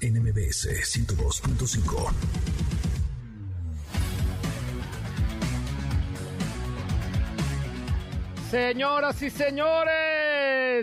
NMBS 102.5. Señoras y señores,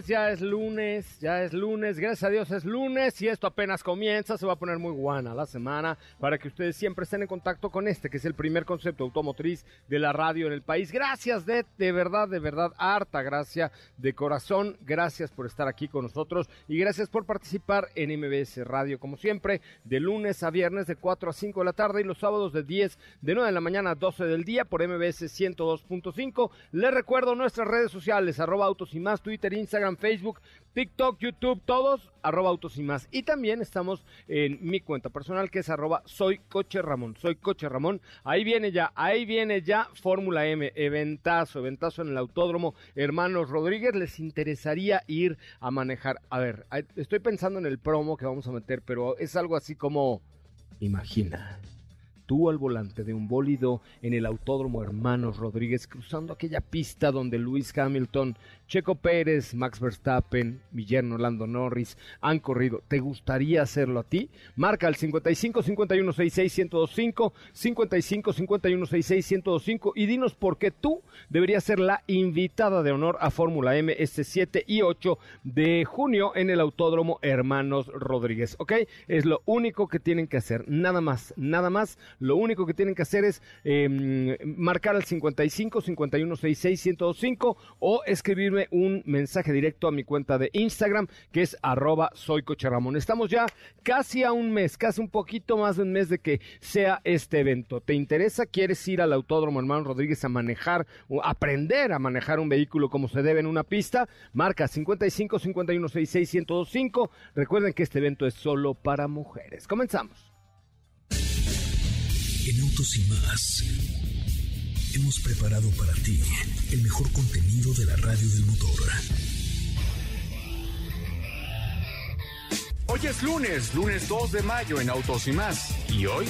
ya es lunes, ya es lunes, gracias a Dios es lunes y esto apenas comienza, se va a poner muy guana la semana para que ustedes siempre estén en contacto con este, que es el primer concepto automotriz de la radio en el país. Gracias de, de verdad, de verdad, harta gracia de corazón, gracias por estar aquí con nosotros y gracias por participar en MBS Radio, como siempre, de lunes a viernes de 4 a 5 de la tarde y los sábados de 10, de 9 de la mañana a 12 del día por MBS 102.5. Les recuerdo nuestro redes sociales, arroba autos y más, Twitter, Instagram, Facebook, TikTok, YouTube, todos, arroba autos y más. Y también estamos en mi cuenta personal que es arroba soy coche Ramón, soy coche Ramón. Ahí viene ya, ahí viene ya Fórmula M, eventazo, eventazo en el autódromo. Hermanos Rodríguez, ¿les interesaría ir a manejar? A ver, estoy pensando en el promo que vamos a meter, pero es algo así como, imagina tú al volante de un bólido en el Autódromo Hermanos Rodríguez, cruzando aquella pista donde Luis Hamilton, Checo Pérez, Max Verstappen, mi yerno Lando Norris han corrido. ¿Te gustaría hacerlo a ti? Marca al 55 51 66 1025, 55 51 66 1025 y dinos por qué tú deberías ser la invitada de honor a Fórmula M este 7 y 8 de junio en el Autódromo Hermanos Rodríguez. ¿Ok? Es lo único que tienen que hacer. Nada más, nada más lo único que tienen que hacer es em, marcar al 55 51 66 1025 o escribirme un mensaje directo a mi cuenta de Instagram que es arroba soy coche Ramón. Estamos ya casi a un mes, casi un poquito más de un mes de que sea este evento. ¿Te interesa? ¿Quieres ir al Autódromo Hermano Rodríguez a manejar o aprender a manejar un vehículo como se debe en una pista? Marca 55 51 66 1025. Recuerden que este evento es solo para mujeres. Comenzamos. En Autos y más hemos preparado para ti el mejor contenido de la radio del motor. Hoy es lunes, lunes 2 de mayo en Autos y más. ¿Y hoy?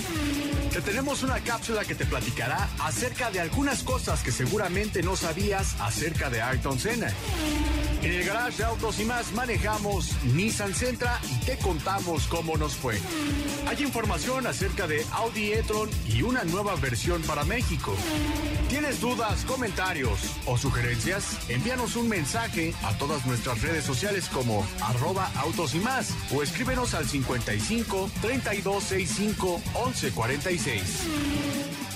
Te tenemos una cápsula que te platicará acerca de algunas cosas que seguramente no sabías acerca de Ayrton Senna. En el garage de Autos y más manejamos Nissan Sentra y te contamos cómo nos fue. Hay información acerca de Audi e-tron y una nueva versión para México. ¿Tienes dudas, comentarios o sugerencias? Envíanos un mensaje a todas nuestras redes sociales como arroba autos y más o escríbenos al 55 3265 1146.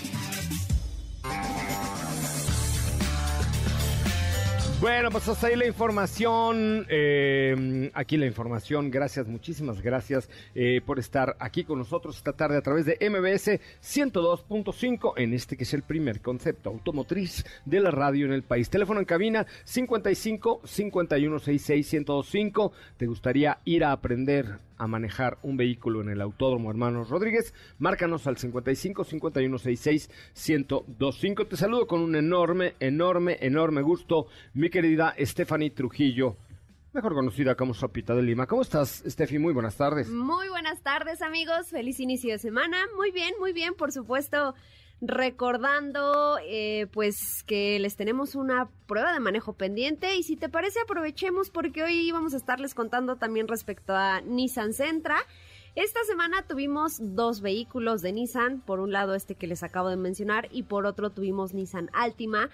Bueno, pues hasta ahí la información. Eh, aquí la información. Gracias, muchísimas gracias eh, por estar aquí con nosotros esta tarde a través de MBS 102.5 en este que es el primer concepto automotriz de la radio en el país. Teléfono en cabina 55 51 66 1025. ¿Te gustaría ir a aprender a manejar un vehículo en el Autódromo Hermanos Rodríguez, márcanos al 55 51 66 1025. Te saludo con un enorme, enorme, enorme gusto, mi querida Stephanie Trujillo mejor conocida como Sopita de Lima. ¿Cómo estás, Steffi? Muy buenas tardes. Muy buenas tardes, amigos. Feliz inicio de semana. Muy bien, muy bien, por supuesto recordando eh, pues que les tenemos una prueba de manejo pendiente y si te parece aprovechemos porque hoy vamos a estarles contando también respecto a Nissan Sentra. Esta semana tuvimos dos vehículos de Nissan, por un lado este que les acabo de mencionar y por otro tuvimos Nissan Altima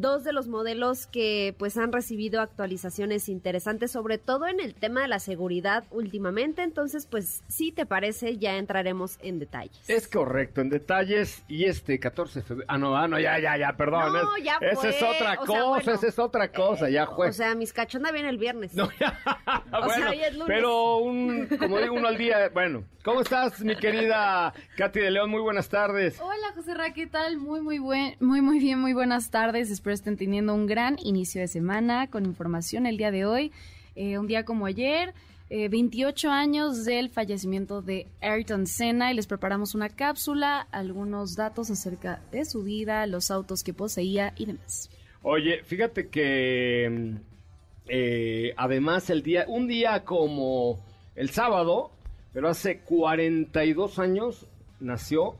dos de los modelos que pues han recibido actualizaciones interesantes, sobre todo en el tema de la seguridad últimamente. Entonces, pues si te parece, ya entraremos en detalles. Es correcto, en detalles. Y este 14 de febrero. Ah, no, ah, no, ya, ya, ya, perdón. No, ya fue. Esa es otra O sea, cosa, bueno, esa es otra cosa, ya fue. O sea, mis cachonda viene el viernes. No, ya. O sea, bueno, hoy es lunes. pero un, como digo, uno al día. Bueno, ¿cómo estás, mi querida Katy de León? Muy buenas tardes. Hola José Ra, ¿qué tal? Muy, muy buen, muy, muy bien, muy buenas tardes. Espero estén teniendo un gran inicio de semana con información el día de hoy. Eh, un día como ayer, eh, 28 años del fallecimiento de Ayrton Senna y les preparamos una cápsula, algunos datos acerca de su vida, los autos que poseía y demás. Oye, fíjate que mm, eh, además el día, un día como el sábado, pero hace 42 años nació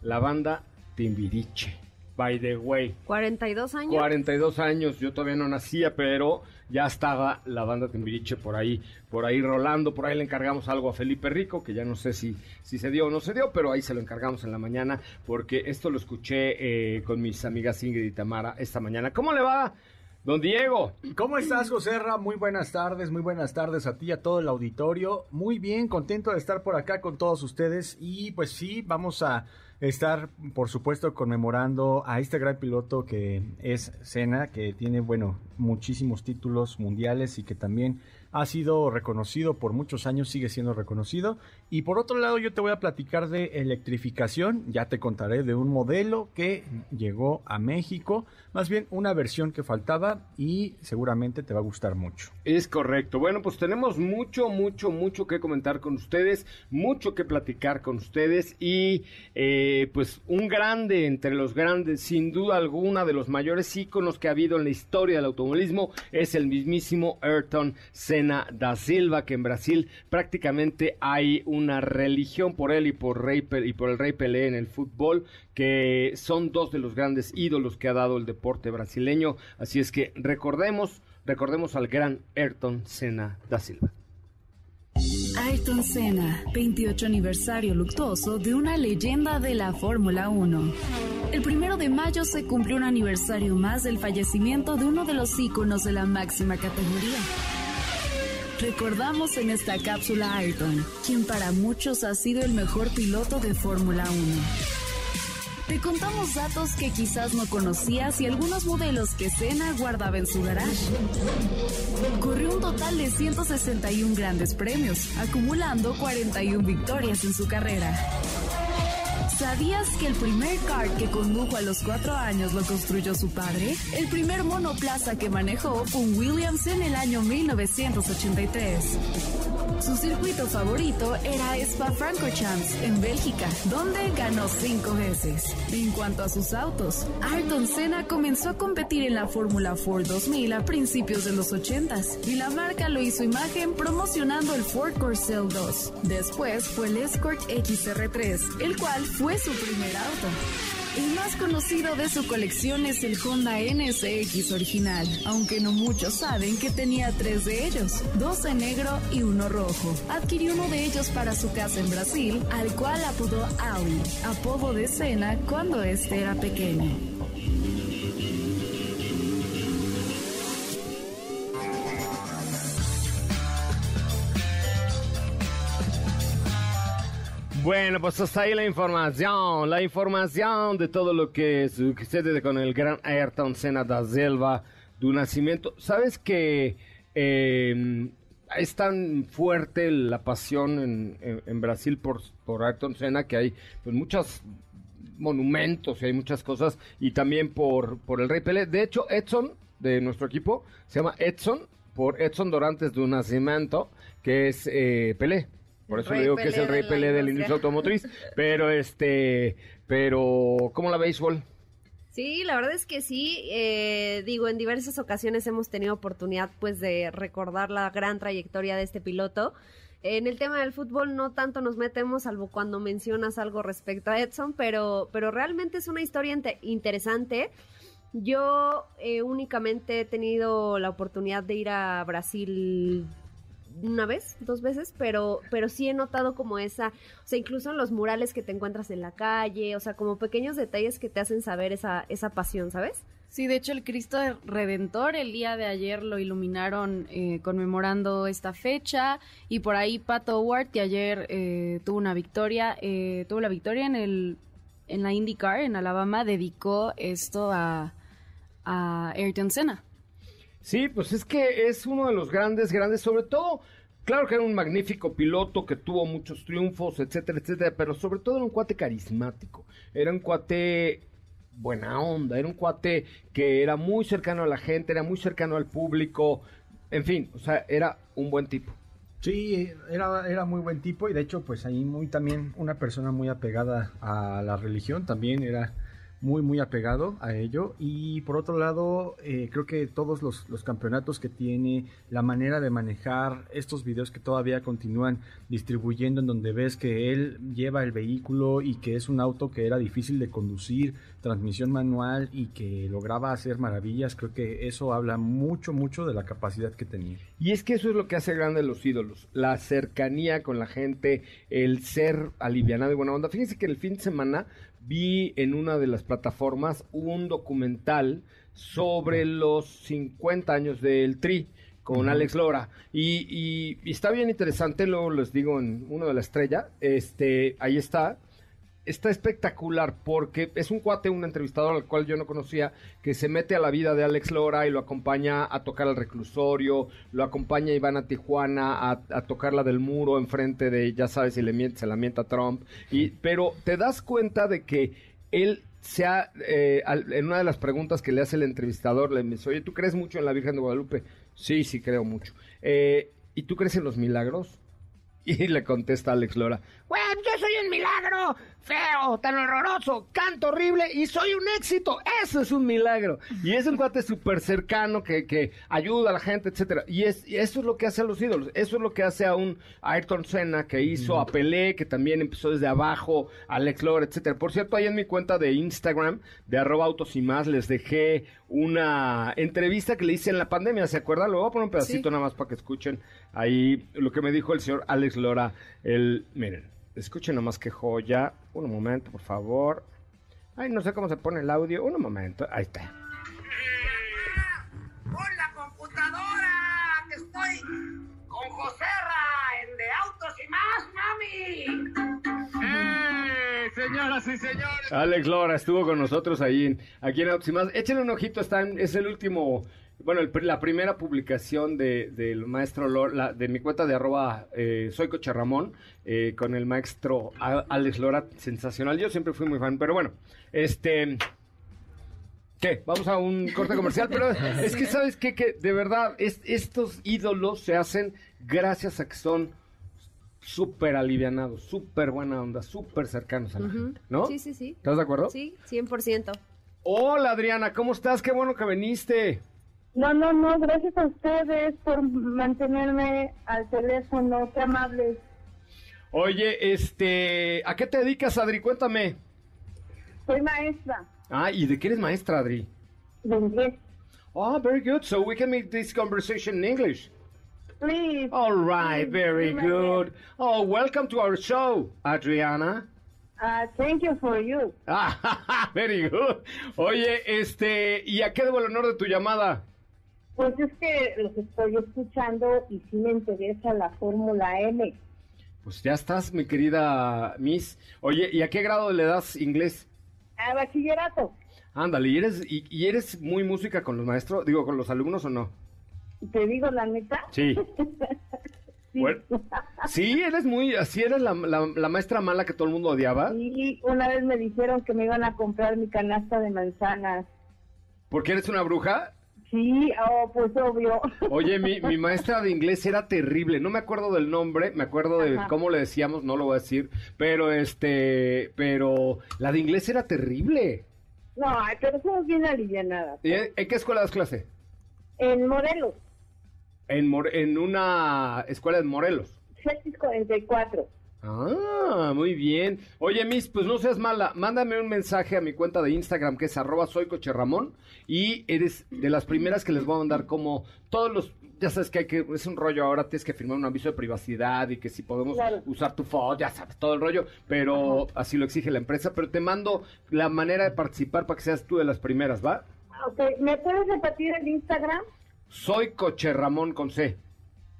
la banda Timbiriche. By the way. 42 años. 42 años, yo todavía no nacía, pero ya estaba la banda Timbiriche por ahí, por ahí rolando, por ahí le encargamos algo a Felipe Rico, que ya no sé si, si se dio o no se dio, pero ahí se lo encargamos en la mañana, porque esto lo escuché eh, con mis amigas Ingrid y Tamara esta mañana. ¿Cómo le va, don Diego? ¿Cómo estás, José? Muy buenas tardes, muy buenas tardes a ti a todo el auditorio. Muy bien, contento de estar por acá con todos ustedes y pues sí, vamos a estar, por supuesto, conmemorando a este gran piloto que es Senna, que tiene, bueno, muchísimos títulos mundiales y que también ha sido reconocido por muchos años, sigue siendo reconocido. Y por otro lado, yo te voy a platicar de electrificación, ya te contaré de un modelo que llegó a México, más bien una versión que faltaba y seguramente te va a gustar mucho. Es correcto. Bueno, pues tenemos mucho, mucho, mucho que comentar con ustedes, mucho que platicar con ustedes y eh, pues un grande entre los grandes, sin duda alguna, de los mayores íconos que ha habido en la historia del automovilismo es el mismísimo Ayrton Senna da Silva, que en Brasil prácticamente hay una religión por él y por, el Rey Pelé en el fútbol, que son dos de los grandes ídolos que ha dado el deporte brasileño. Así es que recordemos, recordemos al gran Ayrton Senna da Silva. Ayrton Senna, 28 aniversario luctuoso de una leyenda de la Fórmula 1. El primero de mayo se cumplió un aniversario más del fallecimiento de uno de los íconos de la máxima categoría. Recordamos en esta cápsula a Ayrton, quien para muchos ha sido el mejor piloto de Fórmula 1. Te contamos datos que quizás no conocías y algunos modelos que Senna guardaba en su garage. Corrió un total de 161 grandes premios, acumulando 41 victorias en su carrera. ¿Sabías que el primer kart que condujo a los cuatro años lo construyó su padre? El primer monoplaza que manejó un Williams en el año 1983. Su circuito favorito era Spa-Francorchamps en Bélgica, donde ganó cinco veces. En cuanto a sus autos, Ayrton Senna comenzó a competir en la Fórmula Ford 2000 a principios de los 80s y la marca lo hizo imagen promocionando el Ford Corcel 2. Después fue el Escort XR3, el cual fue su primer auto. El más conocido de su colección es el Honda NSX original, aunque no muchos saben que tenía tres de ellos, dos en negro y uno rojo. Adquirió uno de ellos para su casa en Brasil, al cual apodó Ali, apodo de Senna cuando este era pequeño. Bueno, pues hasta ahí la información, la información de todo lo que sucede con el gran Ayrton Senna da Silva, tu nacimiento. ¿Sabes que eh, es tan fuerte la pasión en, en- Brasil por, por Ayrton Senna que hay pues muchos monumentos y hay muchas cosas y también por, por el Rey Pelé. De hecho, Edson, de nuestro equipo, se llama Edson por Edson Dorantes do Nascimento, que es eh, Pelé. Por eso Rey le digo que es el Rey Pelé de la industria. automotriz. Pero este, pero, ¿cómo la béisbol? Sí, la verdad es que sí. eh, digo, en diversas ocasiones hemos tenido oportunidad, pues, de recordar la gran trayectoria de este piloto. En el tema del fútbol no tanto nos metemos, salvo cuando mencionas algo respecto a Edson, pero, pero realmente es una historia inte- interesante. Yo eh, únicamente he tenido la oportunidad de ir a Brasil una vez, dos veces, pero, pero sí he notado como esa, o sea, incluso en los murales que te encuentras en la calle, o sea, como pequeños detalles que te hacen saber esa, esa pasión, ¿sabes? Sí, de hecho el Cristo Redentor el día de ayer lo iluminaron eh, conmemorando esta fecha y por ahí Pat Howard que ayer eh, tuvo una victoria, eh, tuvo la victoria en el en la IndyCar en Alabama dedicó esto a, a Ayrton Senna. Sí, pues es que es uno de los grandes, grandes, sobre todo, claro que era un magnífico piloto que tuvo muchos triunfos, etcétera, etcétera, pero sobre todo era un cuate carismático, era un cuate buena onda, era un cuate que era muy cercano a la gente, era muy cercano al público, en fin, o sea, era un buen tipo. Sí, era, era muy buen tipo y de hecho pues ahí muy también una persona muy apegada a la religión, también era muy, muy apegado a ello. Y por otro lado, eh, creo que todos los, campeonatos que tiene, la manera de manejar estos videos que todavía continúan distribuyendo, en donde ves que él lleva el vehículo y que es un auto que era difícil de conducir, transmisión manual y que lograba hacer maravillas, creo que eso habla mucho, mucho de la capacidad que tenía. Y es que eso es lo que hace grande los ídolos, la cercanía con la gente, el ser alivianado y buena onda. Fíjense que el fin de semana vi en una de las plataformas un documental sobre los 50 años del Tri con Alex Lora. Y, y, está bien interesante, luego les digo en uno de la estrella, este, ahí está, está espectacular porque es un cuate, un entrevistador al cual yo no conocía, que se mete a la vida de Alex Lora y lo acompaña a tocar al reclusorio, lo acompaña a Iván a Tijuana a, tocar la del muro enfrente de, ya sabes, si le miente, se la mienta a Trump. Y, pero te das cuenta de que él se ha, eh, en una de las preguntas que le hace el entrevistador, le dice, oye, ¿tú crees mucho en la Virgen de Guadalupe? Sí, sí, creo mucho. Eh, ¿Y tú crees en los milagros? Y le contesta Alex Lora, bueno, yo soy un milagro, feo, tan horroroso, canto horrible y soy un éxito. Eso es un milagro. Y es un cuate súper cercano que, que, ayuda a la gente, etcétera. Y, es, eso es lo que hace a los ídolos. Eso es lo que hace a un Ayrton Senna que hizo, a Pelé, que también empezó desde abajo, Alex Lora, etcétera. Por cierto, ahí en mi cuenta de Instagram, de arroba autos y más, les dejé una entrevista que le hice en la pandemia, ¿se acuerdan? Lo voy a poner un pedacito nada más para que escuchen ahí lo que me dijo el señor Alex Lora. El, miren. Escuchen nomás qué joya. Un momento, por favor. Ay, no sé cómo se pone el audio. Un momento. Ahí está. ¡Con la computadora! ¡Que estoy con Joserra en De Autos y Más, mami! ¡Eh! Señoras y señores. Alex Lora estuvo con nosotros ahí aquí en Autos y Más. Échenle un ojito, están, es el último bueno, la primera publicación del maestro Lora, de mi cuenta de arroba eh, soy Coche Ramón, eh, con el maestro Alex Lora, sensacional. Yo siempre fui muy fan, pero bueno, este... ¿Qué? Vamos a un corte comercial, pero es que sabes qué? que de verdad es, estos ídolos se hacen gracias a que son súper alivianados, súper buena onda, súper cercanos a la gente, ¿no? Sí, sí, sí. ¿Estás de acuerdo? Sí, 100%. Hola Adriana, ¿cómo estás? Qué bueno que viniste. No, no, no, gracias a ustedes por mantenerme al teléfono, qué amables. Oye, este, ¿a qué te dedicas, Adri? Cuéntame. Soy maestra. Ah, ¿y de qué eres maestra, Adri? De inglés. Oh, very good. So we can make this conversation in English. Please. All right, very good. Oh, welcome to our show, Adriana. Uh, thank you for you. Ah, very good. Oye, este, ¿y a qué debo el honor de tu llamada? Pues es que los estoy escuchando y sí me interesa la Fórmula M. Pues ya estás, mi querida Miss. Oye, ¿y a qué grado le das inglés? A bachillerato. Ándale, ¿y eres, y, eres muy música con los maestros? Digo, ¿con los alumnos o no? ¿Te digo la neta? Sí. sí. sí, eres muy, así eres la, la, maestra mala que todo el mundo odiaba. Sí, una vez me dijeron que me iban a comprar mi canasta de manzanas. ¿Por qué eres una bruja? Sí, oh, pues obvio. Oye, mi, mi, maestra de inglés era terrible. No me acuerdo del nombre, me acuerdo de cómo le decíamos, no lo voy a decir, pero este, pero la de inglés era terrible. No, pero somos bien alivianadas. ¿En, ¿En qué escuela das clase? En Morelos. En, en una escuela de Morelos. Celtis 44. Ah, muy bien. Oye, Miss, pues no seas mala. Mándame un mensaje a mi cuenta de Instagram que es arroba soy coche Ramón y eres de las primeras que les voy a mandar como todos los... Ya sabes que hay que, es un rollo, ahora tienes que firmar un aviso de privacidad y que si podemos Claro. usar tu foto, ya sabes, todo el rollo, pero así lo exige la empresa, pero te mando la manera de participar para que seas tú de las primeras, ¿va? Ok, ¿me puedes repetir el Instagram? Soy coche Ramón con C.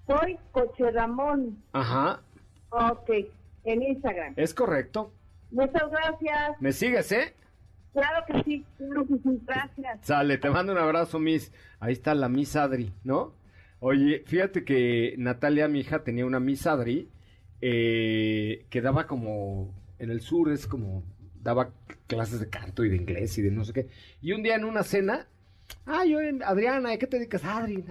Soy Coche Ramón. Ajá, Ok, en Instagram. es correcto. Muchas gracias. ¿Me sigues, eh? Claro que sí. claro que sí, Gracias. Sale, te mando un abrazo, Miss. Ahí está la Miss Adri, ¿no? Oye, fíjate que Natalia, mi hija, tenía una Miss Adri eh, que daba como, en el sur es como, daba clases de canto y de inglés y de no sé qué. Y un día en una cena, ay, yo, Adriana, ¿a qué te dedicas? Adri,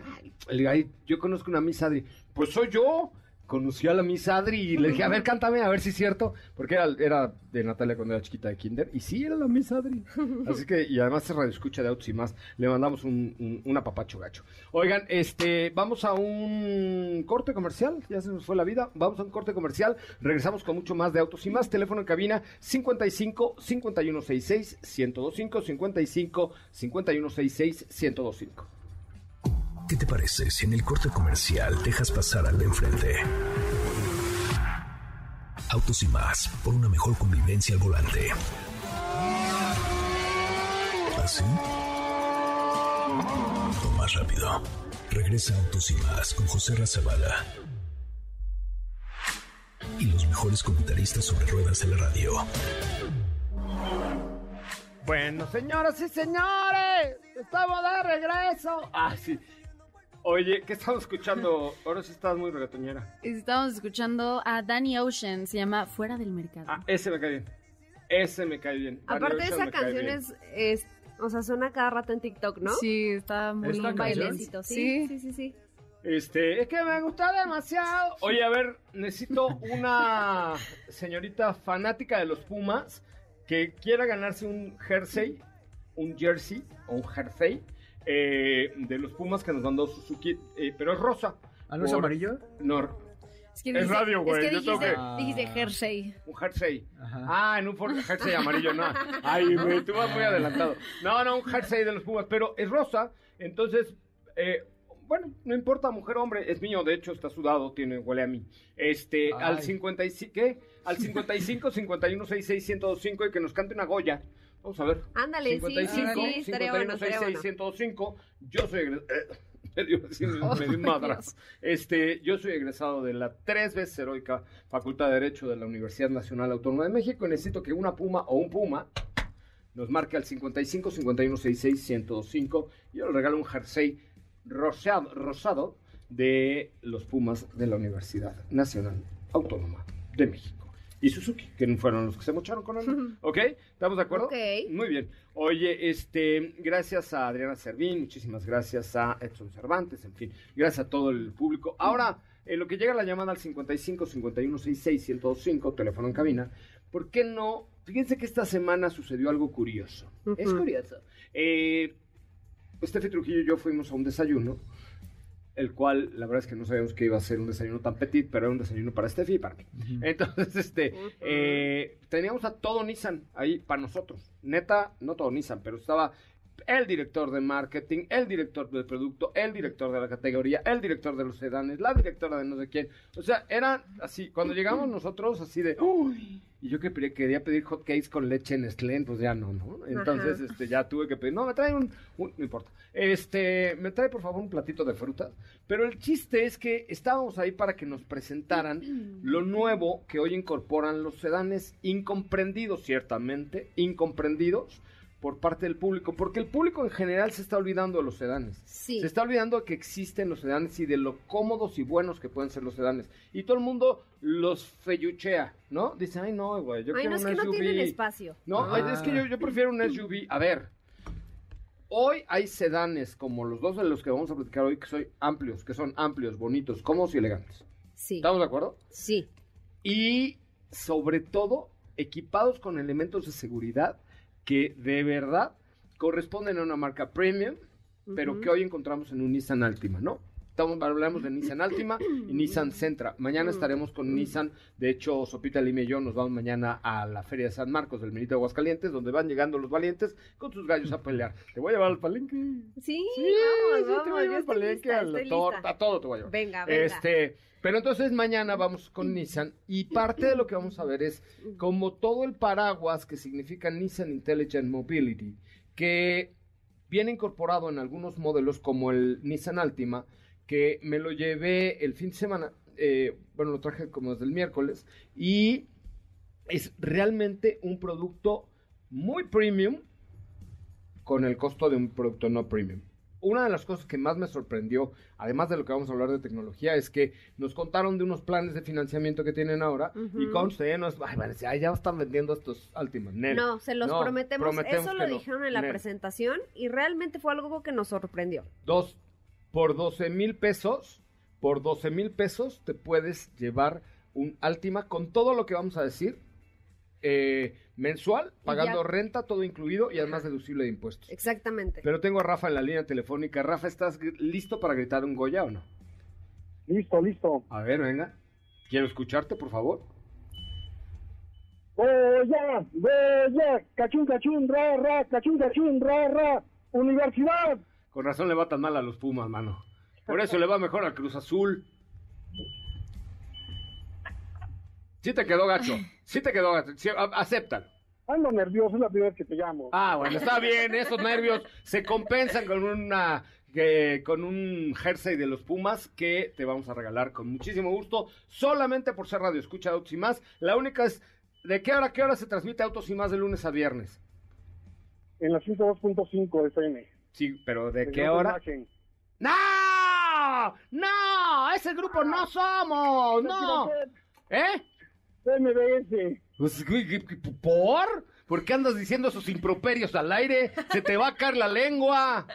"Ay, yo conozco una Miss Adri. Pues soy yo. Conocí a la Miss Adri y le dije, a ver, cántame, a ver si es cierto. Porque era, era de Natalia cuando era chiquita de Kinder. Y sí, era la Miss Adri. Así que, y además es radio escucha de autos y más. Le mandamos un, un, un apapacho gacho. Oigan, este, vamos a un corte comercial. Ya se nos fue la vida. Vamos a un corte comercial. Regresamos con mucho más de autos y más. Teléfono en cabina 55 5166 1025 55 5166 1025. ¿Qué te parece si en el corte comercial dejas pasar al de enfrente? Autos y más, por una mejor convivencia al volante. ¿Así? O más rápido. Regresa Autos y más con José Razabala. Y los mejores comentaristas sobre ruedas de la radio. Bueno, señoras y señores, estamos de regreso. Ah, sí. Oye, ¿qué estamos escuchando? Ahora sí estás muy reggaetonera. Estamos escuchando a Danny Ocean, se llama Fuera del Mercado. Ah, ese me cae bien. Ese me cae bien. Aparte Ocean esa canción es, es- o sea, suena cada rato en TikTok, ¿no? Sí, está muy ¿Esta? Bailecito, sí, Sí. sí, sí, sí. Este, es que me gusta demasiado. Oye, a ver, necesito una señorita fanática de los Pumas que quiera ganarse un jersey, un jersey o un jersey eh, de los Pumas que nos mandó Suzuki, eh, pero es rosa. ¿Ah, no es Por- amarillo? No, Es, que Es radio, güey, Es que yo tengo dijiste, que- dijiste jersey. un jersey. Ajá. Ah, en un Ford jersey amarillo, no. Ay, tú vas muy adelantado. No, no, un jersey de los Pumas, pero es rosa, entonces, eh, bueno, no importa, mujer o hombre, es mío, de hecho está sudado, tiene, huele a mí. Este, al Ay. 55, ¿qué? Al 55 51 66 1025 y que nos cante una Goya. Vamos a ver. Ándale, sí, sí, sí, estaría bueno, estaría 66 105. Yo soy egres- eh, me Oh, me madrazo. Este, yo soy egresado de la tres veces heroica Facultad de Derecho de la Universidad Nacional Autónoma de México y necesito que una puma o un puma nos marque al 55 51 66 1025 y yo le regalo un jersey rosado, rosado de los Pumas de la Universidad Nacional Autónoma de México. Y Suzuki, que fueron los que se mocharon con él. ¿Ok? ¿Estamos de acuerdo? Ok. Muy bien. Oye, este, gracias a Adriana Servín, muchísimas gracias a Edson Cervantes, en fin, gracias a todo el público. Ahora, en lo que llega la llamada al 55 51 66 1025, teléfono en cabina, ¿por qué no? Fíjense que esta semana sucedió algo curioso. Es curioso. Eh, Estefi Trujillo y yo fuimos a un desayuno, el cual la verdad es que no sabíamos que iba a ser un desayuno tan petit, pero era un desayuno para Estefi y para mí. Entonces, este, eh, teníamos a todo Nissan ahí para nosotros. Neta, no todo Nissan, pero estaba el director de marketing, el director del producto, el director de la categoría, el director de los sedanes, la directora de no sé quién. O sea, eran así, cuando llegamos nosotros así de, uy, y yo que quería pedir hot cakes con leche Nestlé, pues ya no, ¿no? Entonces, Ajá. este, ya tuve que pedir, no, me trae un, un- no importa, este, me trae por favor un platito de frutas, pero el chiste es que estábamos ahí para que nos presentaran lo nuevo que hoy incorporan los sedanes, incomprendidos ciertamente, incomprendidos por parte del público, porque el público en general se está olvidando de los sedanes. Sí. Se está olvidando de que existen los sedanes y de lo cómodos y buenos que pueden ser los sedanes. Y todo el mundo los feyuchea, ¿no? Dice, ay no, güey, yo Ay, quiero no es un que no SUV". tienen espacio. No, Ah. es que yo, yo prefiero un SUV. A ver, hoy hay sedanes como los dos de los que vamos a platicar hoy, que son amplios, que son amplios, bonitos, cómodos y elegantes. Sí. ¿Estamos de acuerdo? Sí. y sobre todo equipados con elementos de seguridad que de verdad corresponden a una marca premium, pero que hoy encontramos en un Nissan Altima, ¿no? ¿Estamos hablamos de Nissan Altima y Nissan Sentra. Mañana estaremos con Nissan. De hecho, Sopita Lima y yo nos vamos mañana a la Feria de San Marcos del Menito de Aguascalientes, donde van llegando los valientes con sus gallos a pelear. Te voy a llevar al palenque. Sí, Sí, vamos, sí, te vamos, voy a llevar al palenque, lista, a la torta, a todo te voy a llevar. Venga, venga. Este, pero entonces mañana vamos con Nissan y parte de lo que vamos a ver es como todo el paraguas que significa Nissan Intelligent Mobility, que viene incorporado en algunos modelos como el Nissan Altima, que me lo llevé el fin de semana, eh, bueno, lo traje como desde el miércoles, y es realmente un producto muy premium con el costo de un producto no premium. Una de las cosas que más me sorprendió, además de lo que vamos a hablar de tecnología, es que nos contaron de unos planes de financiamiento que tienen ahora y conste, ¿eh? no es, ay, van a decir, "Ay, ya están vendiendo estos. Nel. No, se los No, prometemos. prometemos Eso lo no. dijeron en la Nel. presentación y realmente fue algo que nos sorprendió. Dos, por 12 mil pesos, por 12 mil pesos te puedes llevar un Altima con todo lo que vamos a decir, eh, mensual, pagando ya. renta, todo incluido y además deducible de impuestos. Exactamente. Pero tengo a Rafa en la línea telefónica. Rafa, ¿estás listo para gritar un Goya o no? Listo, listo. A ver, venga. Quiero escucharte, por favor. Goya, Goya, cachún, cachún, ra, ra, cachún, cachún, ra, ra, universidad. Con razón le va tan mal a los Pumas, mano. Por eso le va mejor al Cruz Azul. Sí te quedó gacho. Sí te quedó gacho. Sí, acéptalo. Ando nervioso, es la primera vez que te llamo. Ah, bueno, está bien. Esos nervios se compensan con una... que- con un jersey de los Pumas que te vamos a regalar con muchísimo gusto, solamente por ser radio escucha Autos y más. La única es, ¿de qué hora a qué hora se transmite Autos y más de lunes a viernes? En la 102.5 FM. Sí, pero ¿de qué hora? Imagen. ¡No! ¡No! ¡Ese grupo no somos! ¡No! ¿Eh? MBS. Pues, güey, ¿qué- qué- ¿Por? ¿Por qué andas diciendo esos improperios al aire? Se te va a caer la lengua.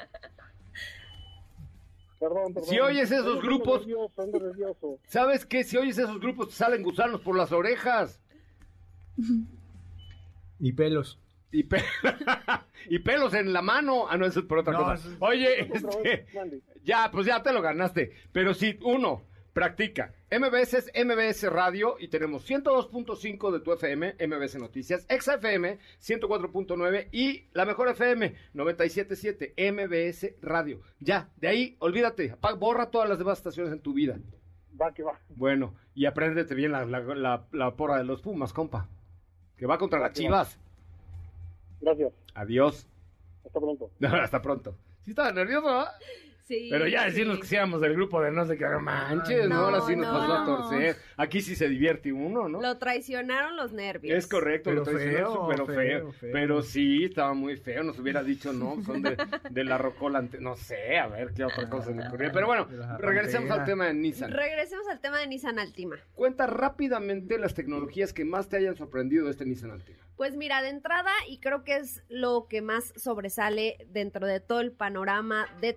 Perdón, perdón. Si oyes esos grupos- nervioso, ando nervioso. ¿Sabes qué? Si oyes esos grupos, te salen gusanos por las orejas. Y pelos. Y, pe- y pelos en la mano. Ah, no, eso es por otra No, cosa. Oye, este, ya, pues ya te lo ganaste. Pero si uno practica. MBS es MBS Radio y tenemos 102.5 de tu FM, MBS Noticias, XFM 104.9 y la mejor FM 97.7, MBS Radio. Ya, de ahí, olvídate, borra todas las demás estaciones en tu vida. Va que va. Bueno, y apréndete bien la, la, la- la porra de los Pumas, compa. Que va contra las Chivas. Gracias. Adiós. Hasta pronto. Hasta pronto. Sí estaba nervioso, ¿ah? Sí. Pero ya sí. decirnos que seamos del grupo de no sé qué, no manches, No, ¿no? Ahora sí nos no. pasó a torcer. Aquí sí se divierte uno, ¿no? Lo traicionaron los nervios. Es correcto, Pero lo traicionó, feo, pero feo, feo, feo. Pero sí, estaba muy feo. Nos hubiera dicho, no, son de, de la rocola. ante- No sé, a ver qué otra cosa me ocurría. Pero bueno, regresemos al tema de Nissan. Regresemos al tema de Nissan Altima. Cuenta rápidamente las tecnologías que más te hayan sorprendido de este Nissan Altima. Pues mira, de entrada, y creo que es lo que más sobresale dentro de todo el panorama de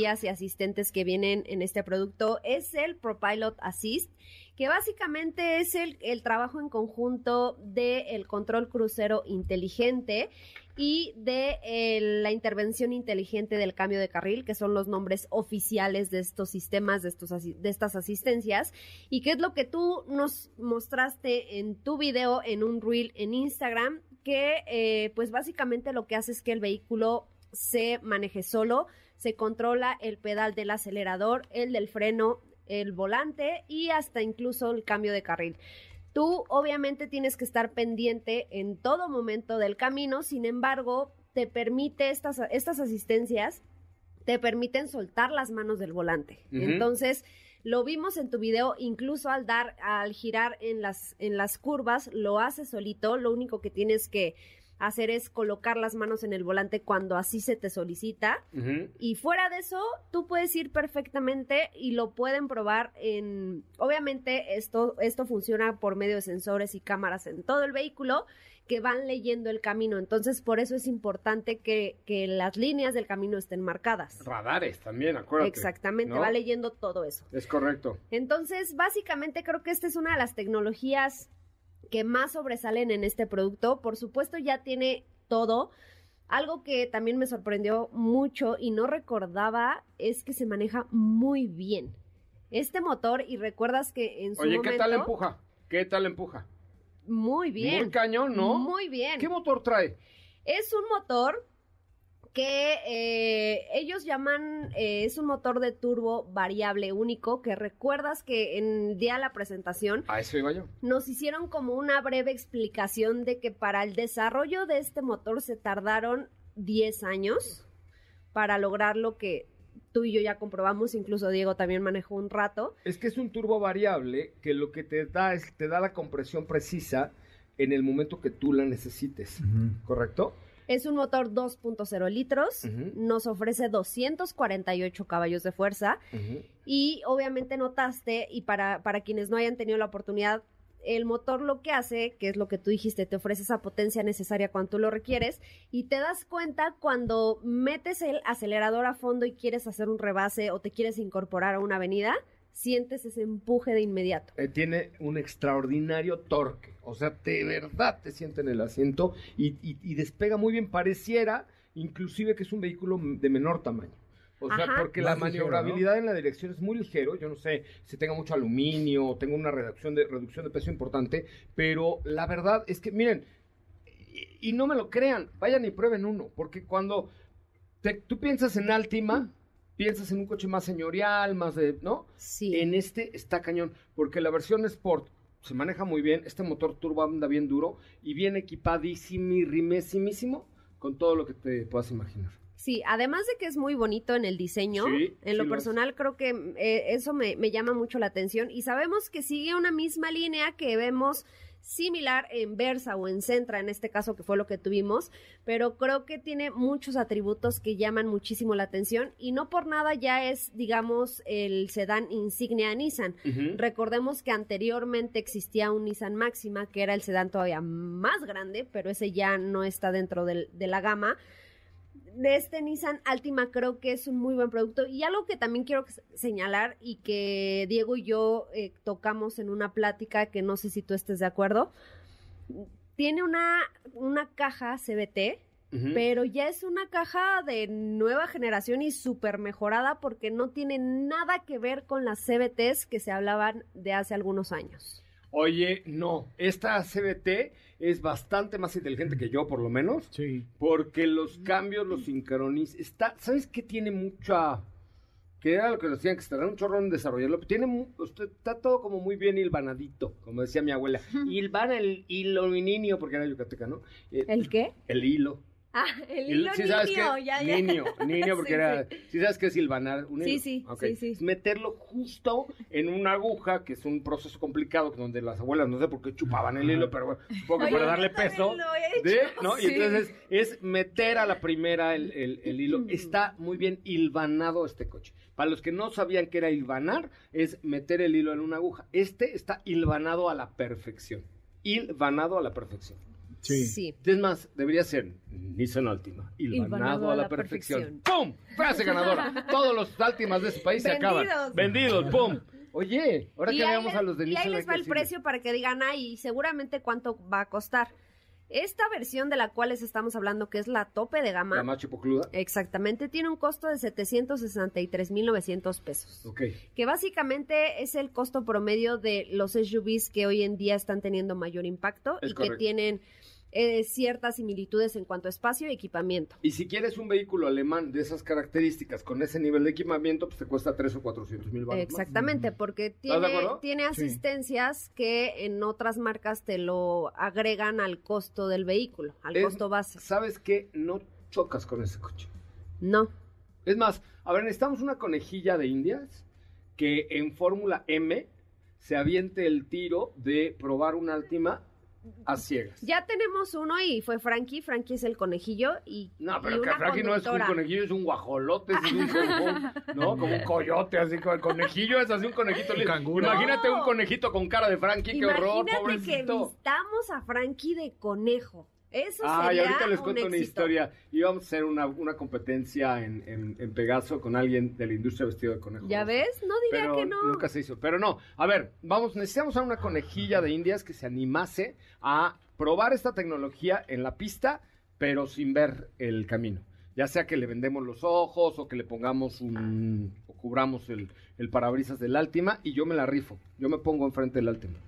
y asistentes que vienen en este producto, es el ProPilot Assist, que básicamente es el, trabajo en conjunto del control crucero inteligente y de la intervención inteligente del cambio de carril, que son los nombres oficiales de estos sistemas, de, estos, de estas asistencias, y que es lo que tú nos mostraste en tu video, en un reel en Instagram, que eh, pues básicamente lo que hace es que el vehículo se maneje solo, se controla el pedal del acelerador, el del freno, el volante y hasta incluso el cambio de carril. Tú obviamente tienes que estar pendiente en todo momento del camino, sin embargo, te permite estas, estas asistencias, te permiten soltar las manos del volante. Entonces, lo vimos en tu video, incluso al dar, al girar en las, en las curvas, lo hace solito, lo único que tienes que hacer es colocar las manos en el volante cuando así se te solicita. Y fuera de eso, tú puedes ir perfectamente y lo pueden probar en... Obviamente esto, esto funciona por medio de sensores y cámaras en todo el vehículo que van leyendo el camino. Entonces, por eso es importante que, que las líneas del camino estén marcadas. Radares también, acuérdate. Exactamente, ¿no? va leyendo todo eso. Es correcto. Entonces, básicamente creo que esta es una de las tecnologías que más sobresalen en este producto. Por supuesto, ya tiene todo. Algo que también me sorprendió mucho y no recordaba es que se maneja muy bien. Este motor, y recuerdas que en su Oye, momento... ¿qué tal empuja? ¿Qué tal empuja? Muy bien. Muy cañón, ¿no? Muy bien. ¿Qué motor trae? Es un motor que eh, ellos llaman, eh, es un motor de turbo variable único, que recuerdas que en el día de la presentación A eso iba yo. nos hicieron como una breve explicación de que para el desarrollo de este motor se tardaron 10 años para lograr lo que tú y yo ya comprobamos, incluso Diego también manejó un rato. Es que es un turbo variable que lo que te da es te da la compresión precisa en el momento que tú la necesites, ¿correcto? Es un motor 2.0 litros, nos ofrece 248 caballos de fuerza y obviamente notaste, y para, para quienes no hayan tenido la oportunidad, el motor lo que hace, que es lo que tú dijiste, te ofrece esa potencia necesaria cuando tú lo requieres y te das cuenta cuando metes el acelerador a fondo y quieres hacer un rebase o te quieres incorporar a una avenida, sientes ese empuje de inmediato. Eh, tiene un extraordinario torque. O sea, de verdad te siente en el asiento y, y- y despega muy bien. Pareciera inclusive que es un vehículo de menor tamaño. O sea, Ajá. porque la ligero, maniobrabilidad en la dirección es muy ligero. Yo no sé si tenga mucho aluminio o tenga una reducción de, reducción de peso importante. Pero la verdad es que, miren, y, y no me lo crean, vayan y prueben uno. Porque cuando te- tú piensas en Altima, piensas en un coche más señorial, más de, ¿no? Sí. En este está cañón, porque la versión Sport se maneja muy bien, este motor turbo anda bien duro y viene equipadísimo con todo lo que te puedas imaginar. Sí, además de que es muy bonito en el diseño, Sí, en lo sí lo es. personal creo que eh, eso me, me llama mucho la atención y sabemos que sigue una misma línea que vemos similar en Versa o en Centra, en este caso que fue lo que tuvimos, pero creo que tiene muchos atributos que llaman muchísimo la atención y no por nada ya es, digamos, el sedán insignia de Nissan. Recordemos que anteriormente existía un Nissan Máxima, que era el sedán todavía más grande, pero ese ya no está dentro del- de la gama de este Nissan Altima creo que es un muy buen producto y algo que también quiero señalar y que Diego y yo eh, tocamos en una plática que no sé si tú estés de acuerdo tiene una, una caja CBT pero ya es una caja de nueva generación y súper mejorada porque no tiene nada que ver con las CBTs que se hablaban de hace algunos años. Oye, no, esta CBT es bastante más inteligente que yo, por lo menos. Sí. Porque los cambios los sincroniza. Está, ¿Sabes qué tiene mucha... Que era lo que nos decían, que estará un chorro en desarrollarlo. Tiene, mu- usted, está todo como muy bien hilvanadito, como decía mi abuela. Hilvana el hilo, mi niño, porque era yucateca, ¿no? Eh, ¿El qué? El hilo. Ah, el hilo sí sabes niño, qué- ya, ya. Niño, niño, porque Sí, era. sí. Sí. sabes qué es silvanar un hilo? sí, sí, sí. Es meterlo justo en una aguja, que es un proceso complicado, donde las abuelas no sé por qué chupaban el hilo, pero bueno, supongo que para darle peso. lo he hecho, de- ¿no? Y entonces es meter a la primera el, el- el hilo. Está muy bien hilvanado este coche. Para los que no sabían que era hilvanar, es meter el hilo en una aguja. Este está hilvanado a la perfección. Hilvanado a la perfección. Sí. Sí. Es más, debería ser Nissan Altima. Hilvanado, a la, perfección. ¡Pum! Frase ganadora. Todos los Altimas de ese país se acaban. Vendidos. Vendidos. ¡Pum! Oye, ahora Y que ahí veamos les- a los de Y Nissan. ahí hay les va el precio para que digan, ay, seguramente cuánto va a costar. Esta versión de la cual les estamos hablando, que es la tope de gama, La más chipocluda. exactamente, tiene un costo de 763.900 pesos. Ok. Que básicamente es el costo promedio de los SUVs que hoy en día están teniendo mayor impacto Es y correcto. que tienen eh, ciertas similitudes en cuanto a espacio y equipamiento. Y si quieres un vehículo alemán de esas características, con ese nivel de equipamiento, pues te cuesta 3 o 400 mil baros. Exactamente, porque ¿Estás de tiene, tiene Sí. asistencias que en otras marcas te lo agregan al costo del vehículo, al Es- costo base. ¿Sabes qué? No chocas con ese coche. No. Es más, a ver, necesitamos una conejilla de indias que en Fórmula M se aviente el tiro de probar una Altima a ciegas. Ya tenemos uno y fue Frankie. Frankie es el conejillo y. No, y pero que una Frankie no es un conejillo, es un guajolote, es un, como- ¿no? Como un coyote, así como el conejillo es así un conejito. lindo. canguro. Imagínate No. un conejito con cara de Frankie, qué horror, Imagínate que pobrecito. vistamos a Frankie de conejo. Eso Ah, y sería ahorita les un cuento una historia. Íbamos a hacer una, una competencia en, en, en Pegaso con alguien de la industria vestido de conejo. ¿Ya ves? No diría pero que no. nunca se hizo. Pero no, a ver, vamos, necesitamos a una conejilla de indias que se animase a probar esta tecnología en la pista pero sin ver el camino. Ya sea que le vendemos los ojos o que le pongamos un... o cubramos el, el parabrisas del Altima y yo me la rifo. Yo me pongo enfrente del Altima.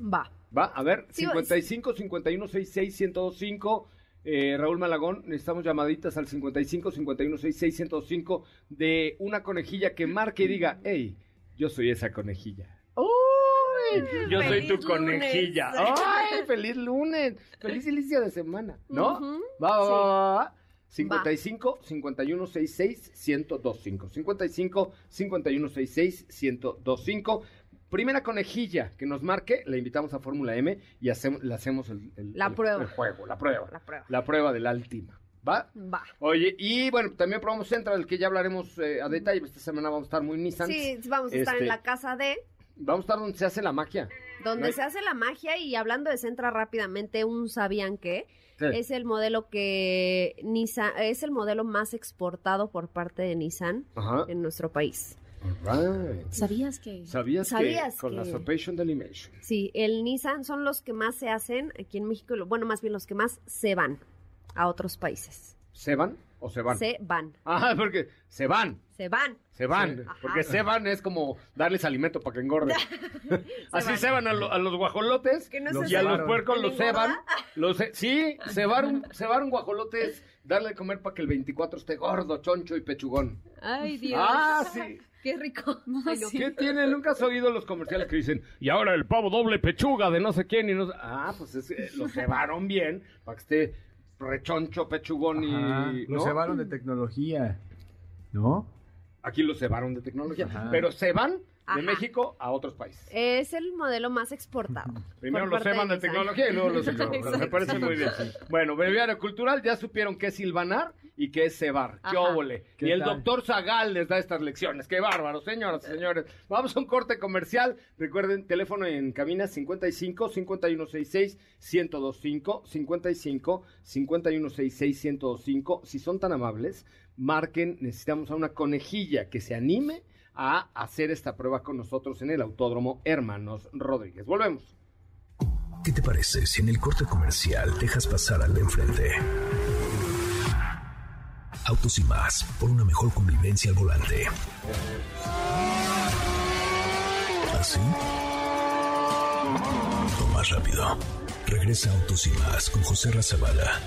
Va. Va, a ver, Sí, 55 51 66 1025. Eh, Raúl Malagón, necesitamos llamaditas al 55 51 66 1025 de una conejilla que marque y diga, hey, yo soy esa conejilla. ¡Uy! Yo soy tu Feliz conejilla. lunes. ¡Ay! ¡Feliz lunes! ¡Feliz inicio de semana! ¿no? Ujú. Va, va, Sí. va, va, va. 55 51 66 1025. 55 51 66 1025. Primera conejilla que nos marque, la invitamos a Fórmula M y hacemos, le hacemos el, el- La el- prueba. el juego, la prueba. La prueba. La prueba del Altima. ¿Va? Va. Oye, y bueno, también probamos Central, del que ya hablaremos eh, a detalle. Esta semana vamos a estar muy Nissan. Sí, vamos a estar Este, en la casa de Vamos a estar donde se hace la magia. donde No se hace la magia y hablando de Centra rápidamente, un sabían que Sí. es el modelo que Nissan es el modelo más exportado por parte de Nissan Ajá. en nuestro país. ¿Sabías que? ¿Sabías, ¿Sabías que con que- la Salvation Delimation Sí, el Nissan son los que más se hacen aquí en México, bueno, más bien los que más se van a otros países. ¿Se van o se van? Se van, Ah, porque se van, se van. se van. Porque se van es como darles alimento para que engorden. Así se van a, lo- a los guajolotes Que no Los se y a los cebaron. puercos ¿Que los ceban. Los sí, cebar un, cebar un guajolote es darle de comer para que el 24 esté gordo, choncho y pechugón. Ay, Dios. Ah, sí. Qué rico. Ay, no. ¿Qué tiene? ¿Nunca has oído los comerciales que dicen, y ahora el pavo doble pechuga de no sé quién y no sé-" Ah, pues es, que lo cebaron bien para que esté rechoncho, pechugón y... ¿no? Lo cebaron de tecnología. ¿No? Aquí lo cebaron de tecnología. Ajá. Pero se van de. México a otros países. Es el modelo más exportado. Primero por lo parte ceban de, tecnología y luego lo ceban. Me parece muy bien. Bueno, breviario cultural, ya supieron qué es silvanar y qué es cebar. ¡Qué Ajá. óvole! ¿Qué Y el tal? doctor Zagal les da estas lecciones. ¡Qué bárbaro, señoras y señores! Vamos a un corte comercial. Recuerden, teléfono en cabina 55 5166 1025 55 5166 1025. Si son tan amables, marquen, necesitamos a una conejilla que se anime a hacer esta prueba con nosotros en el Autódromo Hermanos Rodríguez. Volvemos. ¿Qué te parece si en el corte comercial dejas pasar al de enfrente? Autos y más, por una mejor convivencia al volante. ¿Así? O más rápido. Regresa Autos y más con José Razabala.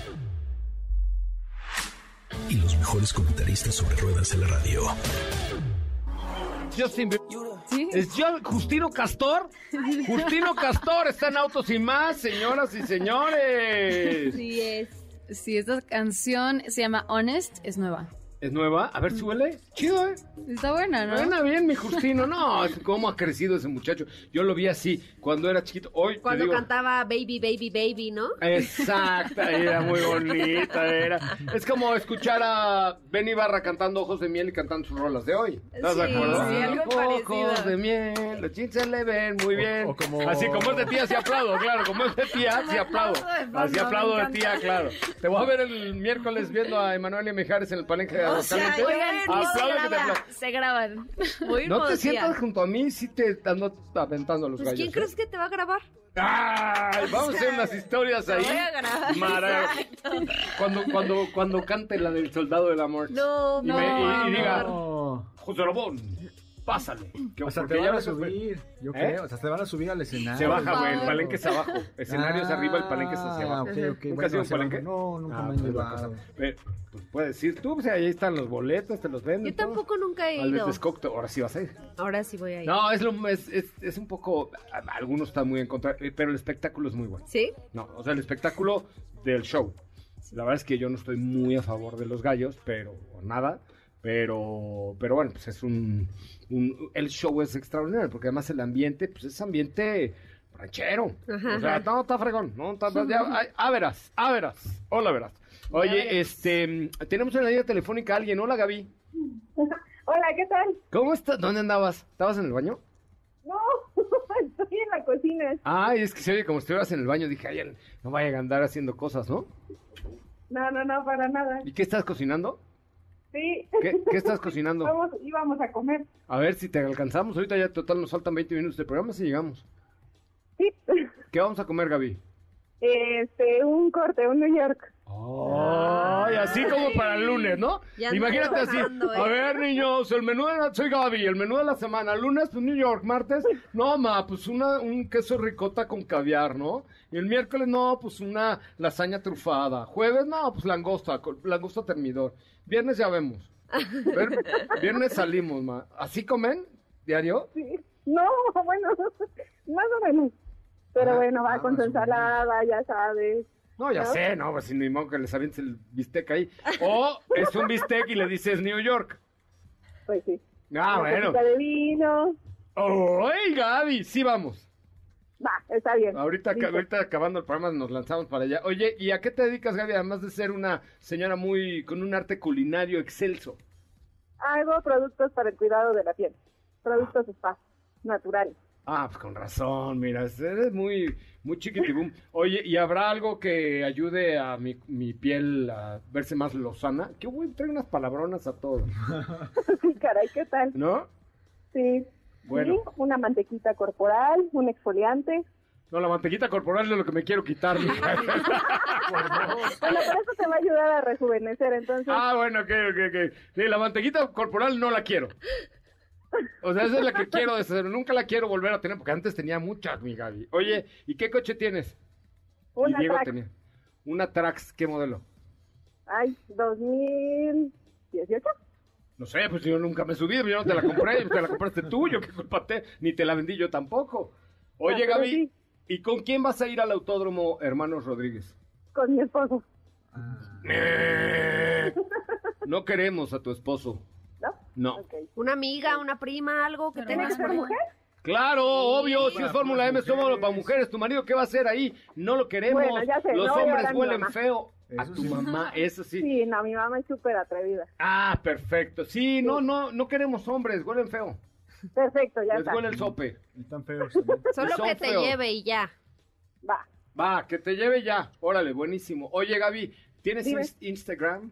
Y los mejores comentaristas sobre ruedas en la radio. Justin Bieber. ¿Es Justino Castor? Justino Castor está en Autos y más, señoras y señores. Sí es. Sí, esta canción se llama Honest, es nueva. ¿Es nueva? A ver, suele. Chido, ¿eh? Está buena, ¿no? Suena bien, mi Justino. No, es cómo ha crecido ese muchacho. Yo lo vi así cuando era chiquito. Hoy Cuando digo- cantaba Baby, Baby, Baby, ¿no? Exacta, era muy bonita, era. Es como escuchar a Benny Barra cantando Ojos de Miel y cantando sus rolas de hoy. ¿Estás de acuerdo? sí, algo Ojos parecido. de miel, los jeans se le ven muy bien. o como- Así como es de tía, sí aplaudo, claro. Como es de tía, sí aplaudo. Así aplaudo de tía, claro. Te voy a ver el miércoles viendo a Emanuel y Mijares en el palenque de O sea, se graba. Se graban. Muy No te sientas junto a mí, sí te ando aventando los Pues gallos. ¿quién ¿eh? crees que te va a grabar? ¡Ay! Vamos a hacer unas historias ahí. voy a grabar. Cuando, cuando, cuando cante la del soldado del amor. No, y, no, me- y- y diga, No. José Robón, pásale. Que, O sea, porque te ya van a subir. Yo ¿Eh? creo. O sea, te van a subir al escenario. Se baja, güey. El palenque es abajo. Escenario es arriba, el palenque es hacia Ah, abajo. ok, ok. ¿Nunca Bueno, has ido a un palenque? abajo. No, nunca Ah, me han pues, llevado. cosa. Ve, pues puedes ir tú, pues ahí están los boletos, te los venden. Yo tampoco nunca he Al ido. Descocto, ahora sí vas a ir. Ahora sí voy a ir. No, es, lo, es, es, es un poco. Algunos están muy en contra, eh, pero el espectáculo es muy bueno. ¿Sí? No, o sea, el espectáculo del show. La verdad es que yo no estoy muy a favor de los gallos, pero o nada. Pero, pero bueno, pues es un, un- El show es extraordinario, porque además el ambiente, pues es ambiente ranchero. Ajá, o sea, ajá. no, está fregón. No, está, ya, ay, a verás, a verás. Hola, verás. Oye, este, tenemos en la línea telefónica a alguien. Hola, Gaby. Hola, ¿qué tal? ¿Cómo estás? ¿Dónde andabas? ¿Estabas en el baño? No, estoy en la cocina. Ay, es que se oye como si estuvieras en el baño. Dije, ay, no vaya a andar haciendo cosas, ¿no? No, no, no, para nada. ¿Y qué estás cocinando? Sí. ¿Qué, qué estás cocinando? Vamos, íbamos a comer. A ver si te alcanzamos. Ahorita ya total nos faltan 20 minutos de programa si llegamos. Sí. ¿Qué vamos a comer, Gaby? Este, un corte, un New York. Ay, así como para el lunes, ¿no? Ya ando Imagínate así. trabajando, ¿eh? A ver, niños, el menú de la... Soy Gaby, el menú de la semana. Lunes, pues New York. Martes, no, ma, pues una, un queso ricota con caviar, ¿no? Y el miércoles, no, pues una lasaña trufada. Jueves, no, pues langosta, con- langosta termidor. Viernes ya vemos. Ver- viernes salimos, ma. ¿Así comen? ¿Diario? Sí. No, bueno, más o menos. Pero Ah, bueno, va ah, con su más o menos. ensalada, ya sabes. No, ya ¿No? sé, no, pues ni modo que les avientes el bistec ahí. O es un bistec y le dices New York. Pues sí. Ah, Una bueno. de vino. ¡Ay, Gaby! Sí, vamos. Va, está bien. Ahorita, Listo. ahorita acabando el programa nos lanzamos para allá. Oye, ¿y a qué te dedicas, Gaby? Además de ser una señora muy con un arte culinario excelso. Hago productos para el cuidado de la piel. Productos spa, naturales. Ah, pues con razón, mira, eres muy, muy chiquitibum. Oye, ¿y habrá algo que ayude a mi, mi piel a verse más lozana? Que voy a traer unas palabronas a todos, Sí, caray, ¿qué tal? ¿no? Sí. Bueno. Sí, una mantequita corporal, un exfoliante. No, la mantequita corporal es lo que me quiero quitar. Bueno, pero eso te va a ayudar a rejuvenecer, entonces. Ah, bueno, ok, ok, ok. Sí, la mantequita corporal no la quiero. O sea, esa es la que quiero deshacer. Nunca la quiero volver a tener porque antes tenía muchas, mi Gaby. Oye, ¿y qué coche tienes? una y Diego Trax. tenía. Una Trax, ¿qué modelo? Ay, 2018. No sé, pues yo nunca me he subido, yo no te la compré, te la compraste tú, yo qué culpa te, ni te la vendí yo tampoco. Oye, Ah, Gaby, sí. ¿y con quién vas a ir al autódromo Hermanos Rodríguez? Con mi esposo. No queremos a tu esposo. ¿No? Una amiga, una prima, algo que tenga ¿Tiene que ser mujer? Claro, obvio, si es Fórmula M, somos para mujeres. ¿Tu marido qué va a hacer ahí? No lo queremos. Bueno, ya sé, Los no hombres huelen feo. A Eso tu sí. mamá, eso sí. Sí, no, mi mamá es súper atrevida. Ah, perfecto. Sí, no, no, no queremos hombres, huelen feo. Perfecto, ya Les está. huele el sope. Tan feos también. Solo son que te feos. lleve y ya. Va. Va, que te lleve ya. Órale, buenísimo. Oye, Gaby, ¿tienes Dime. Instagram?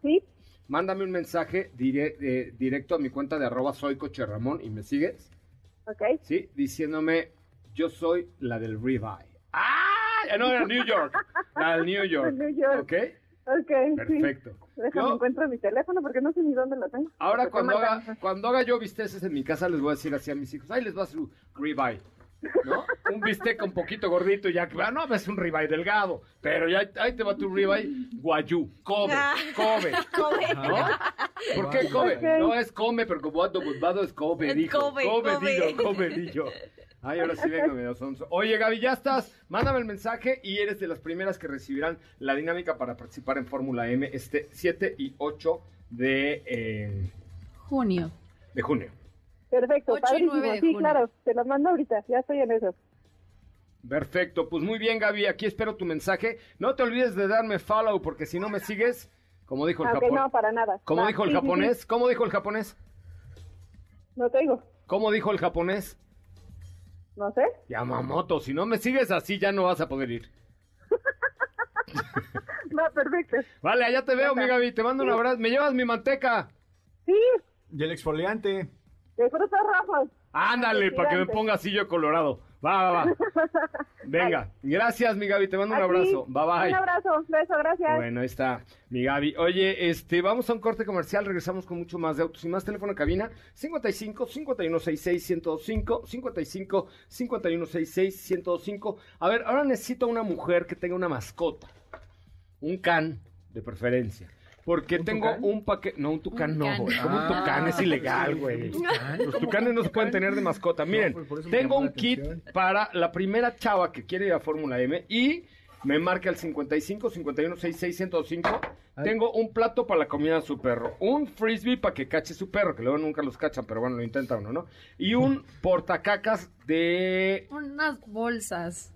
Sí, Mándame un mensaje dire- eh, directo a mi cuenta de arroba soy coche Ramón y me sigues, ok. ¿sí? Diciéndome, yo soy la del Revive. ¡Ah! No, era New York. La del New York. New York. ¿Ok? Ok, Perfecto. sí. Déjame encuentro mi teléfono porque no sé ni dónde lo tengo. Ahora Porque cuando haga, cuando haga yo bisteces en mi casa les voy a decir así a mis hijos, ahí les va su ribeye, ¿no? Un bistec un poquito gordito ya, que ah, no, es un ribeye delgado, pero ya ahí te va tu ribeye guayú, Kobe, Kobe, ¿no? ¿Por qué Kobe? No es come, pero como ando buzbado es Kobe, Es dijo, Kobe, Kobe, Kobe. dijo, Kobe, dijo. Ay, ahora sí vengo medio sonso. Oye, Gaby, ya estás. Mándame el mensaje y eres de las primeras que recibirán la dinámica para participar en Fórmula M este 7 y 8 de, eh, Junio. de junio. Perfecto, Ocho y de Sí, junio. claro, te lo mando ahorita, ya estoy en eso. Perfecto, pues muy bien, Gaby. Aquí espero tu mensaje. No te olvides de darme follow porque si no me sigues, como dijo el Aunque japonés. no, para nada. ¿Cómo Va, dijo el sí, sí, sí. japonés? ¿Cómo dijo el japonés? No te digo, ¿Cómo dijo el japonés? no sé. Yamamoto, si no me sigues así ya no vas a poder ir. Va, perfecto. Vale, allá te veo, mi Gaby. Te mando un abrazo. ¿Me llevas mi manteca? Sí, Y el exfoliante. De frutas rojas. Ándale, para que me ponga así yo colorado. Va, va, va. Venga, gracias, mi Gaby. Te mando un A abrazo. Bye, bye. Un abrazo, beso, gracias. Bueno, ahí está mi Gaby. Oye, este, vamos a un corte comercial, regresamos con mucho más de autos y más. Teléfono en cabina 55 5166 1025 55 5166 1025. A ver, ahora necesito una mujer que tenga una mascota. Un can, de preferencia. Porque ¿Un tengo tucán? un paquete. No, un tucán Un no, can. güey. Como un Ah, tucán es ilegal, güey. Los tucanes no se pueden tener de mascota. Miren, pues por tengo un kit para la primera chava que quiere ir a Fórmula M y me marca el 55 51 66 105. Ay. Tengo un plato para la comida de su perro, un frisbee para que cache su perro, que luego nunca los cachan, pero bueno, lo intenta uno, ¿no? Y un portacacas de... Unas bolsas.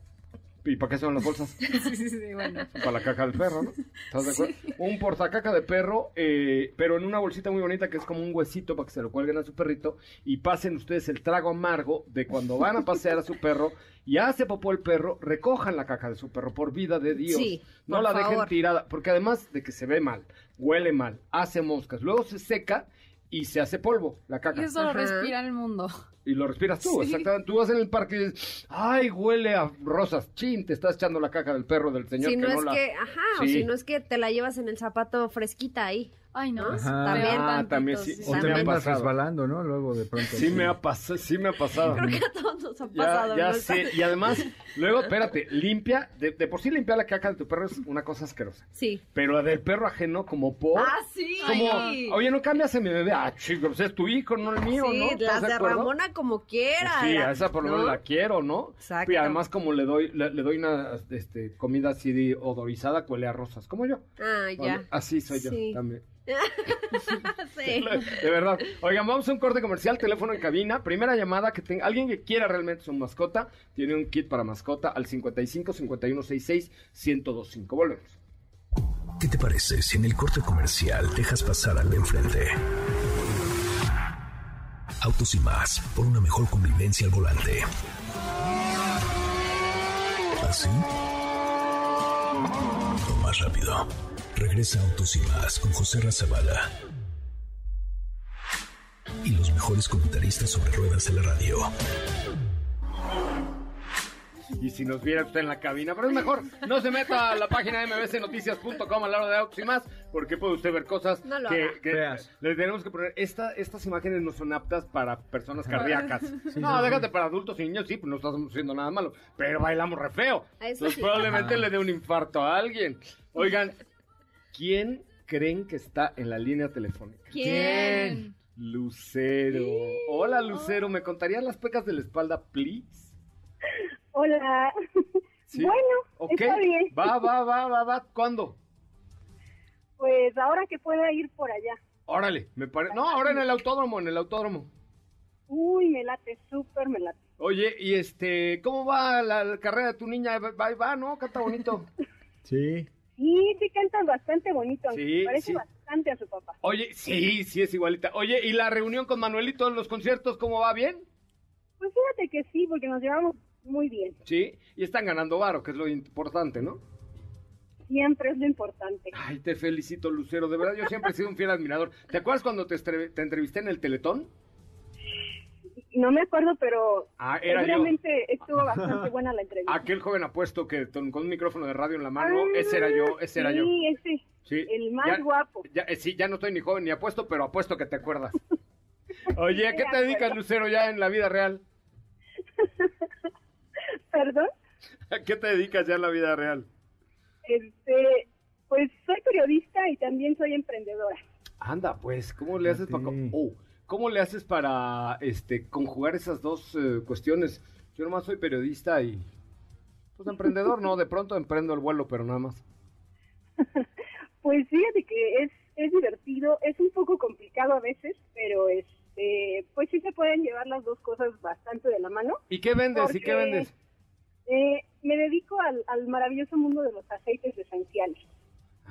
¿Y para qué son las bolsas? sí, sí, sí, bueno. Para la caca del perro, ¿no? ¿Estás de acuerdo? Un portacaca de perro, eh, pero en una bolsita muy bonita que es como un huesito para que se lo cuelguen a su perrito y pasen ustedes el trago amargo de cuando van a pasear a su perro y hace popó el perro, recojan la caca de su perro, por vida de Dios. Sí, no por la dejen tirada, porque además de que se ve mal, huele mal, hace moscas, luego se seca y se hace polvo la Y caca. eso lo respira el mundo. Y lo respiras tú, Sí. exactamente. Tú vas en el parque y dices, ay, huele a rosas. Chin, te estás echando la caca del perro del señor Si que no no es la... que, ajá, o si no es que te la llevas en el zapato fresquita ahí. Ay, no. También. Ah, tantito, también sí. O te pasado. resbalando, ¿no? Luego de pronto. Sí me ha pasado, sí me ha pasado. Creo que a todos nos ha Ya, pasado. ya ¿no? sé. Y además, luego, espérate, limpia, de, de por sí limpiar la caca de tu perro es una cosa asquerosa. Sí. Pero del perro ajeno, como por... Ah, sí. como, Ay, no. oye, no cambias a mi bebé. Ah, chico, pues es tu hijo, no el mío, sí, ¿no? ¿Estás las de acuerdo? Como quiera. Sí, la- a esa por lo menos ¿no? la quiero, ¿no? Exacto. Y además como le doy le, le doy una este, comida así de odorizada, huele a rosas, como yo. Ah, ya. Así soy yo Sí. también. Sí. De verdad. Oigan, vamos a un corte comercial, teléfono en cabina. Primera llamada que tenga alguien que quiera realmente su mascota, tiene un kit para mascota al 55 51 66 1025. Volvemos. ¿Qué te parece si en el corte comercial dejas pasar al de enfrente? Autos y más, por una mejor convivencia al volante. ¿Así? O más rápido. Regresa Autos y más con José Razabala. Y los mejores comentaristas sobre ruedas de la radio. Y si nos viera usted en la cabina, pero es mejor, no se meta a la página de mbcnoticias.com a la hora de autos y más, porque puede usted ver cosas No lo que, que le tenemos que poner. Esta, estas imágenes no son aptas para personas cardíacas. no, sí, déjate para adultos y niños, sí, pues no estamos haciendo nada malo, pero bailamos re feo. Eso Entonces sí. probablemente le dé un infarto a alguien. Oigan, ¿quién creen que está en la línea telefónica? ¿Quién? Lucero. Hola, Lucero, ¿me contarías las pecas de la espalda, please? Hola. ¿Sí? Bueno, Ok, está bien. va, va, va, va, va. ¿Cuándo? Pues ahora que pueda ir por allá. Órale, me parece. No, ahora en el autódromo, en el autódromo. Uy, me late, súper me late. Oye, y este, ¿cómo va la, la carrera de tu niña? Va, va, ¿no? Canta bonito. Sí. Sí, sí cantan bastante bonito, Sí, parece sí. bastante a su papá. Oye, sí, sí es igualita. Oye, ¿y la reunión con Manuelito en los conciertos, cómo va? ¿Bien? Pues fíjate que sí, porque nos llevamos muy bien. Sí, y están ganando varo, que es lo importante, ¿no? Siempre es lo importante. Ay, te felicito, Lucero. De verdad, yo siempre he sido un fiel admirador. ¿Te acuerdas cuando te, entrevisté en el Teletón? No me acuerdo, pero Ah, era yo. estuvo bastante buena la entrevista. Aquel joven apuesto que con, un micrófono de radio en la mano, Ah, ese era yo, ese era yo. Sí, ese. Sí. El más Ya- guapo. Ya, eh, sí, ya no estoy ni joven ni apuesto, pero apuesto que te acuerdas. Oye, ¿a qué te dedicas. Lucero, ya en la vida real? Perdón. ¿A qué te dedicas ya en la vida real? Este, pues soy periodista y también soy emprendedora. Anda, pues, ¿cómo le haces para oh, cómo le haces para este conjugar esas dos eh, cuestiones? Yo nomás soy periodista y pues emprendedor, no, de pronto emprendo el vuelo, pero nada más. Pues fíjate que es, es divertido, es un poco complicado a veces, pero este, pues sí se pueden llevar las dos cosas bastante de la mano. ¿Y qué vendes? ¿Y qué vendes? Eh, me dedico al, al maravilloso mundo de los aceites esenciales.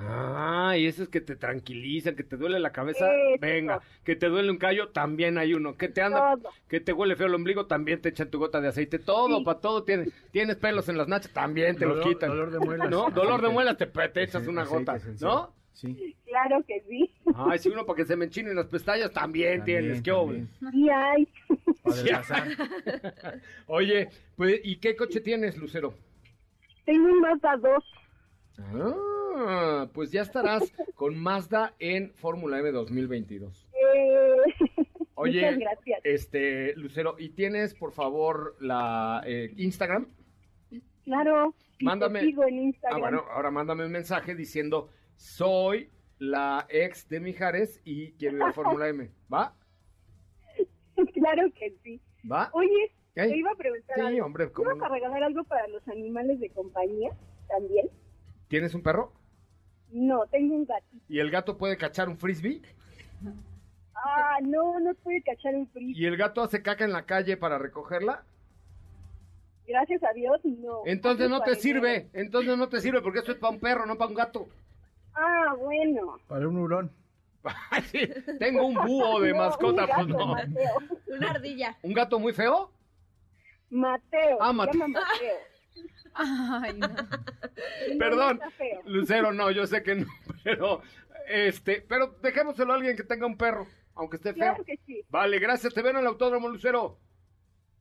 Ah, y esos que te tranquilizan, que te duele la cabeza, Eso. venga, que te duele un callo, también hay uno, que te anda, Todo. que te huele feo el ombligo, también te echan tu gota de aceite, todo, Sí. para todo tienes, tienes pelos en las nachas, también te los Dolor- quitan. dolor de muelas. ¿No? Dolor de muelas, te, te echas una gota, esencial. ¿no? Sí. Claro que sí. Ay, si uno para que se me enchinen las pestañas, también, También, tienes, qué obvio. Y hay. Oye, pues, ¿y qué coche tienes, Lucero? Tengo un Mazda 2. Ah, pues ya estarás con Mazda en Fórmula M 2022. Eh, Oye, Muchas gracias. este, Lucero, ¿y tienes, por favor, la eh, Instagram? Claro. te Mándame. sigo en Ah, Instagram. bueno, ahora mándame un mensaje diciendo, soy la ex de Mijares y quiero ir a Fórmula M. ¿Va? claro que sí. ¿Va? Oye, te iba a preguntar Sí, algo. hombre, ¿cómo ¿Ibas no? a regalar algo para los animales de compañía también? ¿Tienes un perro? No, tengo un gatito. ¿Y el gato puede cachar un frisbee? Ah, no, no puede cachar un frío. ¿Y el gato hace caca en la calle para recogerla? Gracias a Dios, no. Entonces no te sirve, entonces no te sirve porque esto es para un perro, no para un gato. Ah, bueno. Para un hurón. Sí, tengo un búho de No, mascota, un gato, pues no. Mateo. Una ardilla. ¿Un gato muy feo? Mateo. Ah, se Mateo. llama Mateo. Ay, no. Perdón. Lucero, no, yo sé que no, pero este, pero dejémoselo a alguien que tenga un perro. aunque esté feo. Claro que sí. Vale, gracias. Te veo en el Autódromo Lucero.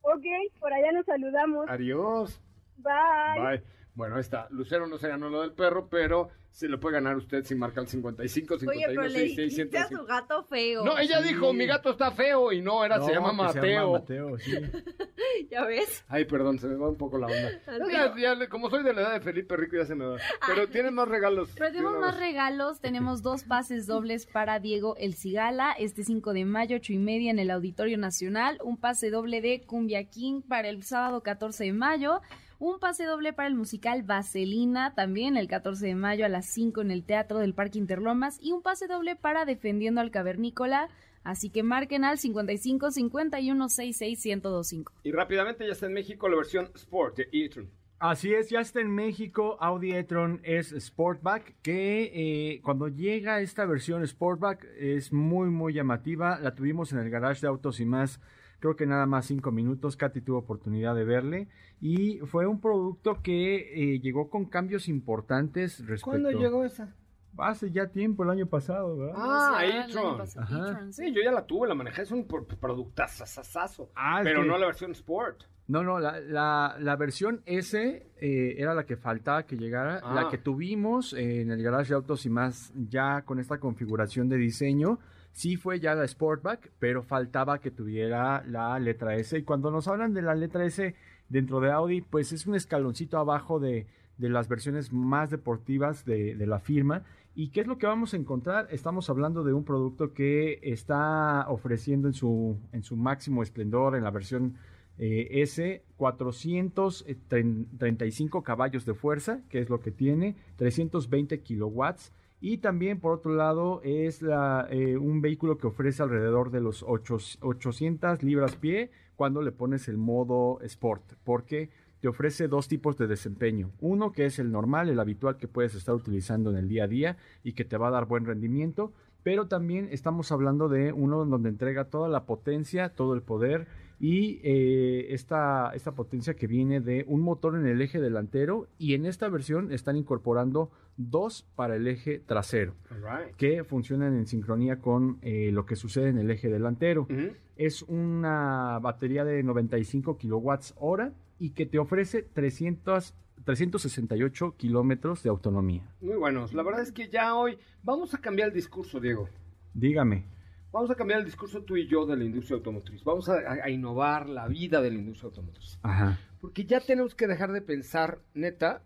Ok, por allá nos saludamos. Adiós. Bye. Bye. Bueno, ahí está. Lucero no se ganó lo del perro, pero se lo puede ganar usted si marca el 55, 51, Oye, pero le 66, dijiste a su gato feo. No, ella Sí. dijo, mi gato está feo, y no, era, se llama No, que se llama Mateo. Mateo, sí. ¿Ya ves? Ay, perdón, se me va un poco la onda. Ya- ya como soy de la edad de Felipe Rico, ya se me va. Pero tiene más regalos. Pero tenemos más regalos, tenemos dos pases dobles para Diego El Cigala, este 5 de mayo, 8 y media en el Auditorio Nacional, un pase doble de Cumbia King para el sábado 14 de mayo, un pase doble para el musical Vaselina, también el 14 de mayo a las 5 en el Teatro del Parque Interlomas, y un pase doble para Defendiendo al Cavernícola, así que marquen al 55 51 66 1025. Y rápidamente ya está en México la versión Sport de e-tron. Así es, ya está en México. Audi e-tron es Sportback, que eh, cuando llega esta versión Sportback es muy, muy llamativa. La tuvimos en el garage de autos y más, creo que nada más cinco minutos. Katy tuvo oportunidad de verle. Y fue un producto que eh, llegó con cambios importantes respecto... ¿Cuándo llegó esa? Hace ya tiempo, el año pasado, ¿verdad? Ah, año e-tron. sí. Yo ya la tuve, la manejé, es un pro- productazazazo. Ah, pero que- no la versión Sport. No, no, la, la, la versión S eh, era la que faltaba que llegara, Ah. la que tuvimos en el garage de autos y más ya con esta configuración de diseño. Sí fue ya la Sportback, pero faltaba que tuviera la letra S. Y cuando nos hablan de la letra S dentro de Audi, pues es un escaloncito abajo de, de las versiones más deportivas de, de la firma. ¿Y qué es lo que vamos a encontrar? Estamos hablando de un producto que está ofreciendo en su, en su máximo esplendor en la versión eh, S, 435 caballos de fuerza, que es lo que tiene, 320 kilowatts. Y también, por otro lado, es eh, un vehículo que ofrece alrededor de los 8 800 libras pie cuando le pones el modo Sport, porque te ofrece dos tipos de desempeño. Uno que es el normal, el habitual que puedes estar utilizando en el día a día y que te va a dar buen rendimiento, pero también estamos hablando de uno donde entrega toda la potencia, todo el poder y eh, esta, esta potencia que viene de un motor en el eje delantero y en esta versión están incorporando dos para el eje trasero Alright. que funcionan en sincronía con eh, lo que sucede en el eje delantero. Ujú. Es una batería de 95 kilowatts hora y que te ofrece 300, 368 kilómetros de autonomía. Muy buenos. La verdad es que ya hoy vamos a cambiar el discurso, Diego. Dígame. Vamos a cambiar el discurso tú y yo de la industria automotriz. Vamos a, a- a innovar la vida de la industria automotriz. Ajá. Porque ya tenemos que dejar de pensar, neta.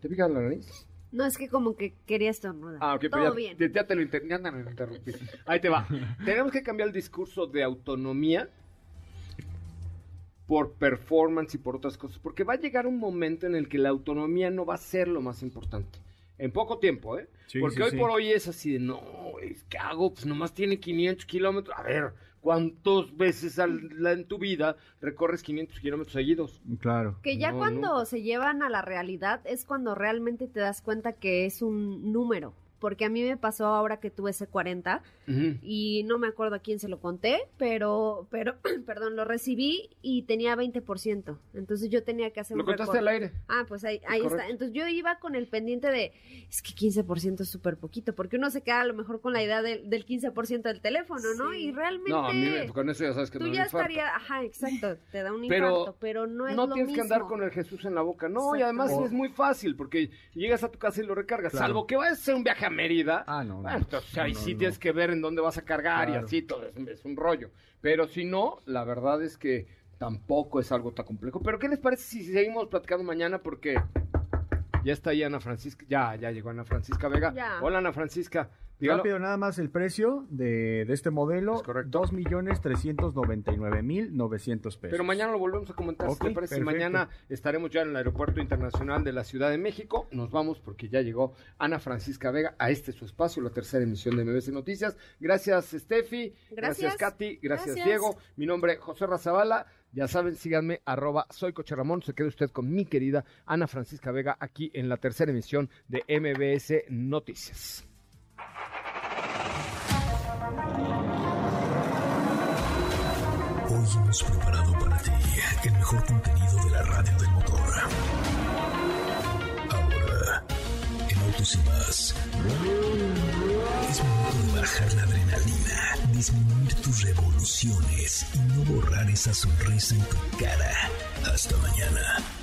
¿Te pica la nariz? No, es que como que quería estornudar. Ah, ok, pero Todo ya, bien. ya- ya te lo inter- ya te lo interrumpí. Ahí te va. Tenemos que cambiar el discurso de autonomía por performance y por otras cosas, porque va a llegar un momento en el que la autonomía no va a ser lo más importante. En poco tiempo, ¿eh? Sí, porque sí, hoy sí. por hoy es así de, no, es ¿qué hago? Pues nomás tiene 500 kilómetros. A ver, ¿cuántas veces al- la- en tu vida recorres 500 kilómetros seguidos? Claro. Que ya No, cuando no. se llevan a la realidad es cuando realmente te das cuenta que es un número. Porque a mí me pasó ahora que tuve ese 40 Ujú. y no me acuerdo a quién se lo conté, pero, pero, perdón, lo recibí y tenía 20%. Entonces yo tenía que hacer Lo un contaste al aire. Ah, pues ahí, ahí está. Entonces yo iba con el pendiente de, es que 15% es súper poquito, porque uno se queda a lo mejor con la idea del, del 15% del teléfono, ¿no? Y realmente No, a mí me- con eso ya sabes que tú no me ya estaría, ajá, exacto, te da un Pero infarto, pero no es no lo tienes que andar con el Jesús en la boca. No, y además es muy fácil porque llegas a tu casa y lo recargas. Claro. Salvo que vayas a hacer un viaje a Mérida. Ah, no. no. Bueno, entonces ahí No, no, sí no. tienes que ver en dónde vas a cargar y así todo. Es, es un rollo. Pero si no, la verdad es que tampoco es algo tan complejo. Pero ¿qué les parece si seguimos platicando mañana? Porque ya está ahí Ana Francisca. Ya, ya llegó Ana Francisca Vega. Ya. Hola Ana Francisca. Dígalo. Rápido, nada más el precio de, de este modelo. Es correcto. 2.399.900 pesos. Pero mañana lo volvemos a comentar. si Ok, ¿Te parece? Si perfecto. Mañana estaremos ya en el Aeropuerto Internacional de la Ciudad de México. Nos vamos porque ya llegó Ana Francisca Vega a este su espacio, la tercera emisión de MBC Noticias. Gracias, Steffi. Gracias, Gracias. Katy. Gracias, Gracias. Diego. Mi nombre es José Razabala. Ya saben, síganme, arroba soy Coche Ramón. Se quede usted con mi querida Ana Francisca Vega aquí en la tercera emisión de MBS Noticias. Hemos preparado para ti el mejor contenido de la radio del motor. Ahora, en Autos y más, es momento de bajar la adrenalina, disminuir tus revoluciones y no borrar esa sonrisa en tu cara. Hasta mañana.